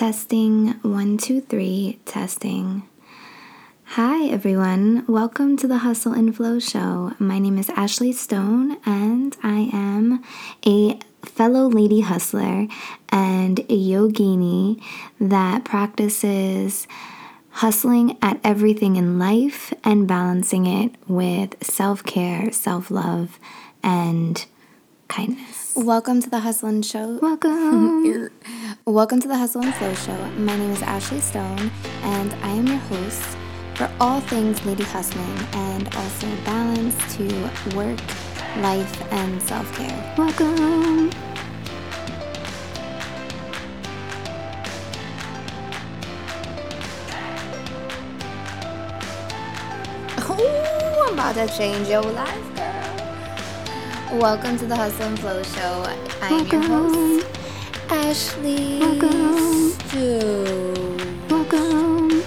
Testing one, two, three, testing. Hi, everyone. Welcome to the Hustle and Flow Show. My name is Ashley Stone, and I am a fellow lady hustler and a yogini that practices hustling at everything in life and balancing it with self care, self love, and kindness. Welcome to the Hustle and Show. Welcome. Welcome to the Hustle and Flow Show. My name is Ashley Stone, and I am your host for all things lady hustling and also balance to work, life, and self care. Welcome. Oh, I'm about to change your life, girl. Welcome to the Hustle and Flow Show. I am your host, Ashley. Welcome. Stone. Welcome.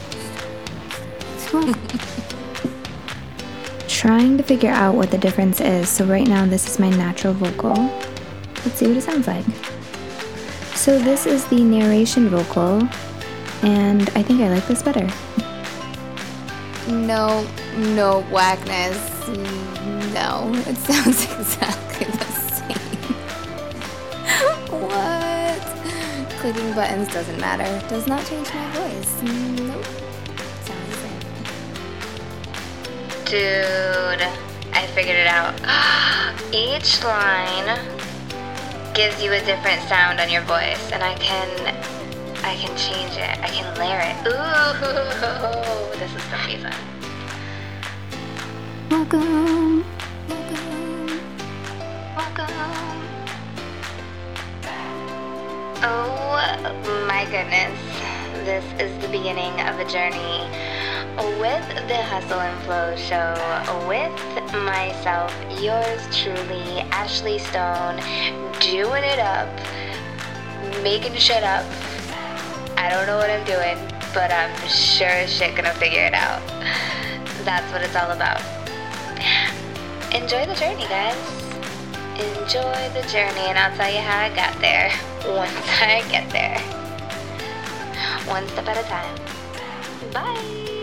Trying to figure out what the difference is. So right now, this is my natural vocal. Let's see what it sounds like. So this is the narration vocal, and I think I like this better. No, no whackness. No, it sounds exactly the Clicking buttons doesn't matter. Does not change my voice. Nope. Sounds the same. Dude, I figured it out. Each line gives you a different sound on your voice, and I can, I can change it. I can layer it. Ooh, this is gonna be fun. Welcome. Welcome. Welcome. Oh my goodness, this is the beginning of a journey with the Hustle and Flow show with myself, yours truly, Ashley Stone, doing it up, making shit up. I don't know what I'm doing, but I'm sure as shit gonna figure it out. That's what it's all about. Enjoy the journey, guys. Enjoy the journey, and I'll tell you how I got there once I get there. One step at a time. Bye.